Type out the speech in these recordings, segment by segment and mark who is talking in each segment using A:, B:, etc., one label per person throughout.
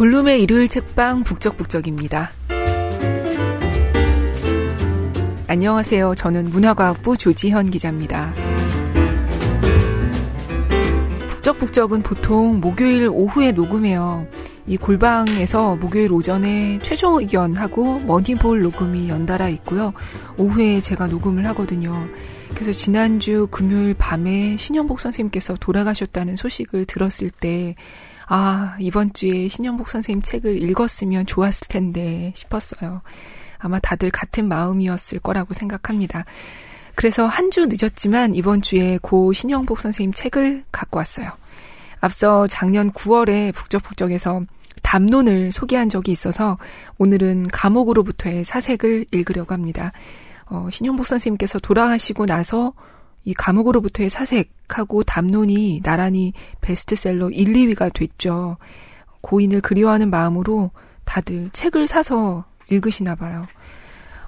A: 골룸의 일요일 책방 북적북적입니다. 안녕하세요. 저는 문화과학부 조지현 기자입니다. 북적북적은 보통 목요일 오후에 녹음해요. 이 골방에서 목요일 오전에 최종 의견하고 머니볼 녹음이 연달아 있고요. 오후에 제가 녹음을 하거든요. 그래서 지난주 금요일 밤에 신영복 선생님께서 돌아가셨다는 소식을 들었을 때, 아, 이번 주에 신영복 선생님 책을 읽었으면 좋았을 텐데 싶었어요. 아마 다들 같은 마음이었을 거라고 생각합니다. 그래서 한 주 늦었지만 이번 주에 고 신영복 선생님 책을 갖고 왔어요. 앞서 작년 9월에 북적북적에서 담론을 소개한 적이 있어서 오늘은 감옥으로부터의 사색을 읽으려고 합니다. 어, 신용복 선생님께서 돌아가시고 나서 이 감옥으로부터의 사색하고 담론이 나란히 베스트셀러 1, 2위가 됐죠. 고인을 그리워하는 마음으로 다들 책을 사서 읽으시나 봐요.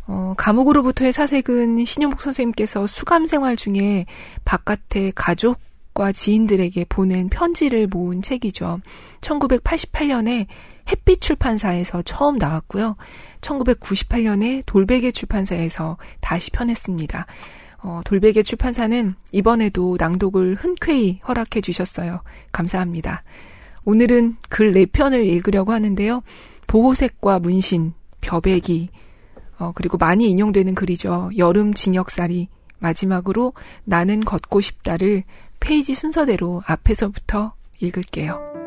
A: 어, 감옥으로부터의 사색은 신용복 선생님께서 수감 생활 중에 가족 가족과 지인들에게 보낸 편지를 모은 책이죠. 1988년에 햇빛 출판사에서 처음 나왔고요. 1998년에 돌베개 출판사에서 다시 편했습니다. 어, 돌베개 출판사는 이번에도 낭독을 흔쾌히 허락해 주셨어요. 감사합니다. 오늘은 글 4편을 읽으려고 하는데요. 보호색과 문신, 벼베기, 어, 그리고 많이 인용되는 글이죠. 여름 징역살이, 마지막으로 나는 걷고 싶다를 페이지 순서대로 앞에서부터 읽을게요.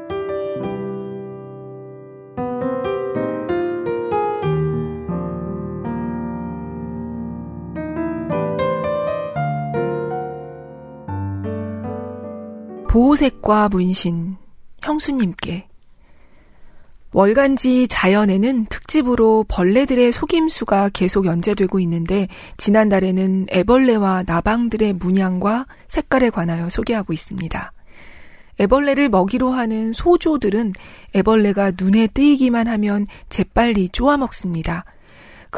A: 보호색과 문신, 형수님께. 월간지 자연에는 특집으로 벌레들의 속임수가 계속 연재되고 있는데 지난달에는 애벌레와 나방들의 문양과 색깔에 관하여 소개하고 있습니다. 애벌레를 먹이로 하는 소조들은 애벌레가 눈에 띄기만 하면 재빨리 쪼아 먹습니다.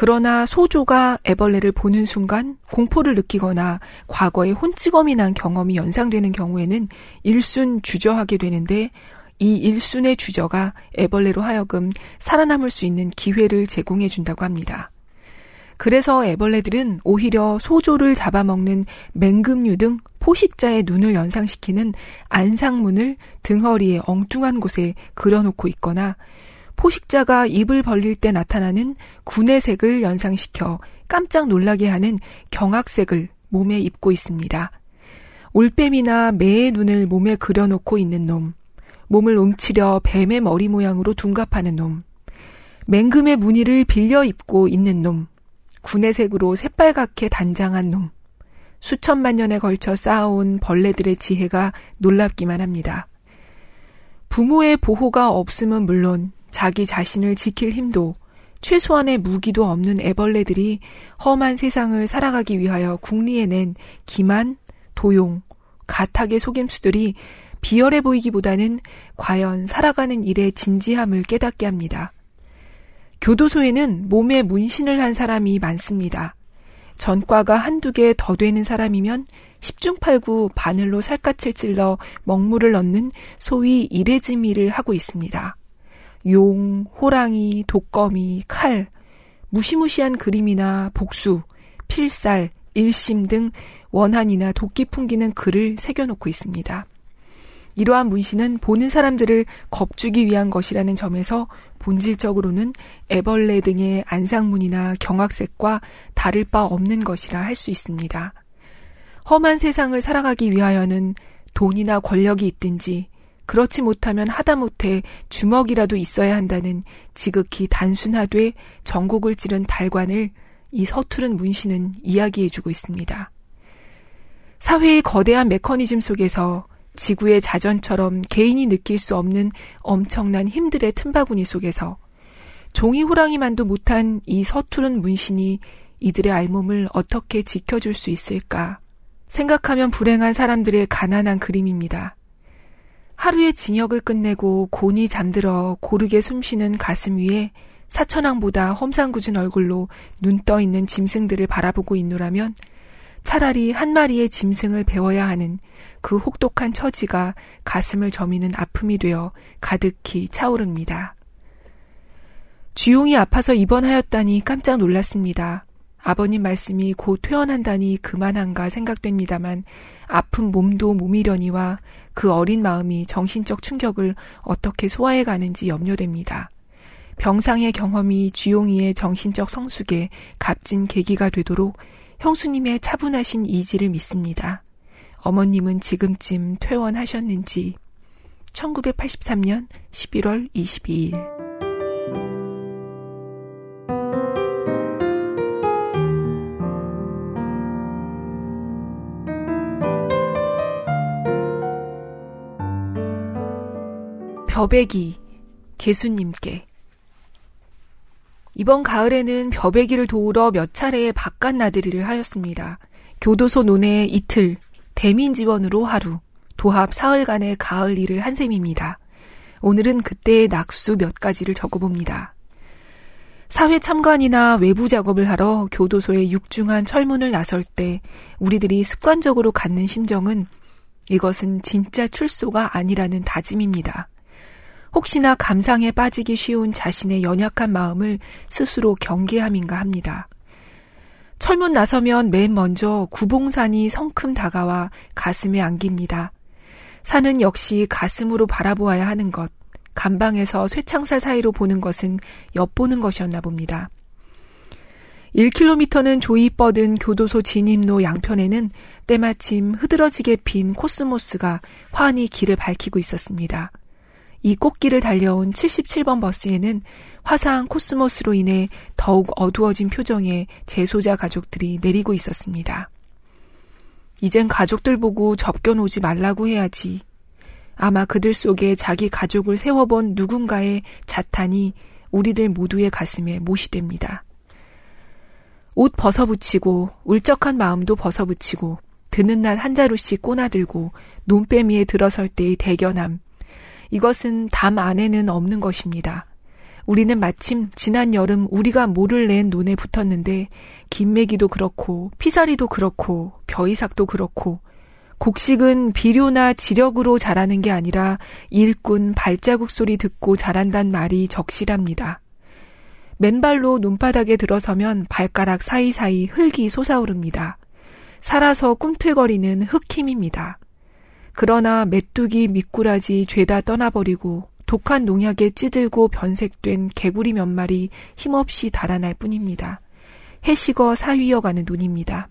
A: 그러나 소조가 애벌레를 보는 순간 공포를 느끼거나 과거에 혼찌검이 난 경험이 연상되는 경우에는 일순 주저하게 되는데 이 일순의 주저가 애벌레로 하여금 살아남을 수 있는 기회를 제공해 준다고 합니다. 그래서 애벌레들은 오히려 소조를 잡아먹는 맹금류 등 포식자의 눈을 연상시키는 안상문을 등허리에 엉뚱한 곳에 그려놓고 있거나 포식자가 입을 벌릴 때 나타나는 군의색을 연상시켜 깜짝 놀라게 하는 경악색을 몸에 입고 있습니다. 올빼미나 매의 눈을 몸에 그려놓고 있는 놈, 몸을 움츠려 뱀의 머리 모양으로 둔갑하는 놈, 맹금의 무늬를 빌려 입고 있는 놈, 군의색으로 새빨갛게 단장한 놈, 수천만 년에 걸쳐 쌓아온 벌레들의 지혜가 놀랍기만 합니다. 부모의 보호가 없음은 물론 자기 자신을 지킬 힘도 최소한의 무기도 없는 애벌레들이 험한 세상을 살아가기 위하여 국리에낸 기만, 도용, 가탁의 속임수들이 비열해 보이기보다는 과연 살아가는 일의 진지함을 깨닫게 합니다. 교도소에는 몸에 문신을 한 사람이 많습니다. 전과가 한두 개 더 되는 사람이면 10중 8구 바늘로 살갗을 찔러 먹물을 넣는 소위 이레즈미를 하고 있습니다. 용, 호랑이, 독거미, 칼, 무시무시한 그림이나 복수, 필살, 일심 등 원한이나 도끼 풍기는 글을 새겨놓고 있습니다. 이러한 문신은 보는 사람들을 겁주기 위한 것이라는 점에서 본질적으로는 애벌레 등의 안상문이나 경악색과 다를 바 없는 것이라 할 수 있습니다. 험한 세상을 살아가기 위하여는 돈이나 권력이 있든지 그렇지 못하면 하다못해 주먹이라도 있어야 한다는 지극히 단순하되 전곡을 찌른 달관을 이 서투른 문신은 이야기해주고 있습니다. 사회의 거대한 메커니즘 속에서 지구의 자전처럼 개인이 느낄 수 없는 엄청난 힘들의 틈바구니 속에서 종이 호랑이만도 못한 이 서투른 문신이 이들의 알몸을 어떻게 지켜줄 수 있을까 생각하면 불행한 사람들의 가난한 그림입니다. 하루의 징역을 끝내고 곤히 잠들어 고르게 숨쉬는 가슴 위에 사천왕보다 험상궂은 얼굴로 눈 떠 있는 짐승들을 바라보고 있노라면 차라리 한 마리의 짐승을 배워야 하는 그 혹독한 처지가 가슴을 저미는 아픔이 되어 가득히 차오릅니다. 주용이 아파서 입원하였다니 깜짝 놀랐습니다. 아버님 말씀이 곧 퇴원한다니 그만한가 생각됩니다만 아픈 몸도 몸이려니와 그 어린 마음이 정신적 충격을 어떻게 소화해 가는지 염려됩니다. 병상의 경험이 주용이의 정신적 성숙에 값진 계기가 되도록 형수님의 차분하신 이지를 믿습니다. 어머님은 지금쯤 퇴원하셨는지 1983년 11월 22일 벼베기 개수님께 이번 가을에는 벼베기를 도우러 몇 차례의 바깥 나들이를 하였습니다. 교도소 논에 이틀, 대민 지원으로 하루, 도합 사흘간의 가을 일을 한 셈입니다. 오늘은 그때의 낙수 몇 가지를 적어봅니다. 사회 참관이나 외부 작업을 하러 교도소의 육중한 철문을 나설 때 우리들이 습관적으로 갖는 심정은 이것은 진짜 출소가 아니라는 다짐입니다. 혹시나 감상에 빠지기 쉬운 자신의 연약한 마음을 스스로 경계함인가 합니다. 철문 나서면 맨 먼저 구봉산이 성큼 다가와 가슴에 안깁니다. 산은 역시 가슴으로 바라보아야 하는 것, 감방에서 쇠창살 사이로 보는 것은 엿보는 것이었나 봅니다. 1km는 조이 뻗은 교도소 진입로 양편에는 때마침 흐드러지게 핀 코스모스가 환히 길을 밝히고 있었습니다. 이 꽃길을 달려온 77번 버스에는 화사한 코스모스로 인해 더욱 어두워진 표정의 재소자 가족들이 내리고 있었습니다. 이젠 가족들 보고 접견오지 말라고 해야지. 아마 그들 속에 자기 가족을 세워본 누군가의 자탄이 우리들 모두의 가슴에 못이 됩니다. 옷 벗어붙이고 울적한 마음도 벗어붙이고 드는 날 한 자루씩 꼬나들고 논빼미에 들어설 때의 대견함, 이것은 담 안에는 없는 것입니다. 우리는 마침 지난 여름 우리가 모를 낸 논에 붙었는데 김매기도 그렇고 피사리도 그렇고 벼이삭도 그렇고 곡식은 비료나 지력으로 자라는 게 아니라 일꾼 발자국 소리 듣고 자란단 말이 적실합니다. 맨발로 논바닥에 들어서면 발가락 사이사이 흙이 솟아오릅니다. 살아서 꿈틀거리는 흙힘입니다. 그러나 메뚜기 미꾸라지 죄다 떠나버리고 독한 농약에 찌들고 변색된 개구리 몇 마리 힘없이 달아날 뿐입니다. 해식어 사위여가는 논입니다.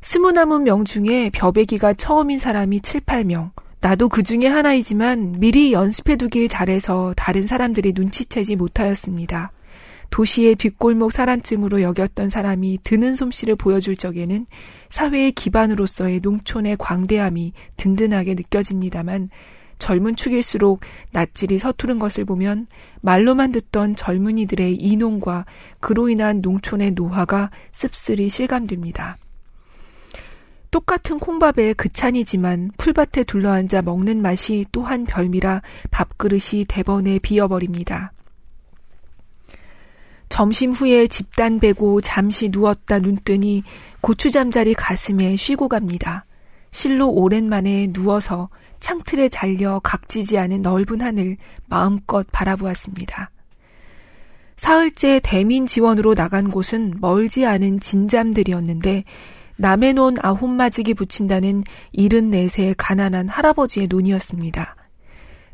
A: 스무 남은 명 중에 벼베기가 처음인 사람이 7, 8명. 나도 그 중에 하나이지만 미리 연습해두길 잘해서 다른 사람들이 눈치채지 못하였습니다. 도시의 뒷골목 사람쯤으로 여겼던 사람이 드는 솜씨를 보여줄 적에는 사회의 기반으로서의 농촌의 광대함이 든든하게 느껴집니다만 젊은 축일수록 낯질이 서투른 것을 보면 말로만 듣던 젊은이들의 이농과 그로 인한 농촌의 노화가 씁쓸히 실감됩니다. 똑같은 콩밥에 그찬이지만 풀밭에 둘러앉아 먹는 맛이 또한 별미라 밥그릇이 대번에 비어버립니다. 점심 후에 집단 베고 잠시 누웠다 눈 뜨니 고추 잠자리 가슴에 쉬고 갑니다. 실로 오랜만에 누워서 창틀에 잘려 각지지 않은 넓은 하늘 마음껏 바라보았습니다. 사흘째 대민 지원으로 나간 곳은 멀지 않은 진잠들이었는데 남의 논 아홉 마지기 붙인다는 일흔 넷의 가난한 할아버지의 논이었습니다.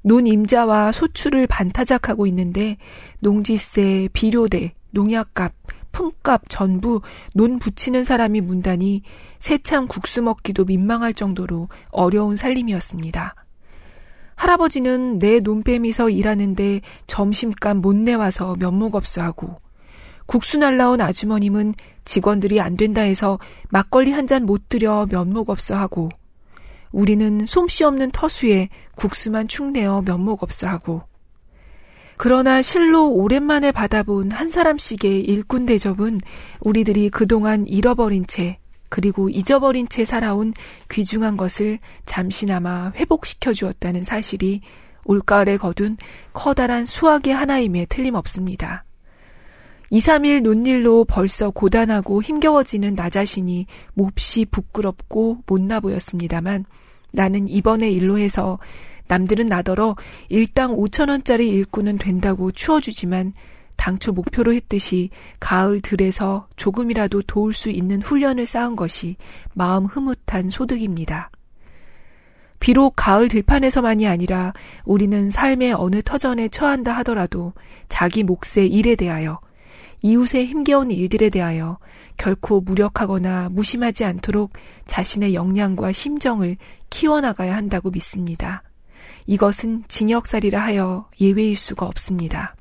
A: 논 임자와 소출을 반타작하고 있는데 농지세, 비료대, 농약값, 품값 전부 논 붙이는 사람이 문다니 새참 국수 먹기도 민망할 정도로 어려운 살림이었습니다. 할아버지는 내 논뱀이서 일하는데 점심값 못 내와서 면목없어하고 국수 날라온 아주머님은 직원들이 안 된다 해서 막걸리 한 잔 못 들여 면목없어하고 우리는 솜씨 없는 터수에 국수만 축내어 면목 없어 하고 그러나 실로 오랜만에 받아본 한 사람씩의 일꾼 대접은 우리들이 그동안 잃어버린 채 그리고 잊어버린 채 살아온 귀중한 것을 잠시나마 회복시켜 주었다는 사실이 올가을에 거둔 커다란 수학의 하나임에 틀림없습니다. 2, 3일 논일로 벌써 고단하고 힘겨워지는 나 자신이 몹시 부끄럽고 못나 보였습니다만 나는 이번의 일로 해서 남들은 나더러 일당 5천원짜리 일꾼은 된다고 추워주지만 당초 목표로 했듯이 가을 들에서 조금이라도 도울 수 있는 훈련을 쌓은 것이 마음 흐뭇한 소득입니다. 비록 가을 들판에서만이 아니라 우리는 삶의 어느 터전에 처한다 하더라도 자기 몫의 일에 대하여 이웃의 힘겨운 일들에 대하여 결코 무력하거나 무심하지 않도록 자신의 역량과 심정을 키워나가야 한다고 믿습니다. 이것은 징역살이라 하여 예외일 수가 없습니다.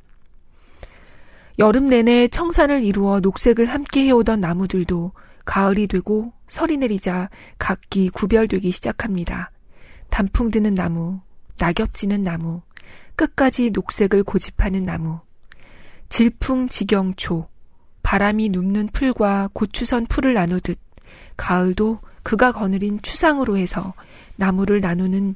A: 여름 내내 청산을 이루어 녹색을 함께 해오던 나무들도 가을이 되고 설이 내리자 각기 구별되기 시작합니다. 단풍 드는 나무, 낙엽 지는 나무, 끝까지 녹색을 고집하는 나무, 질풍지경초, 바람이 눕는 풀과 고추선 풀을 나누듯 가을도 그가 거느린 추상으로 해서 나무를 나누는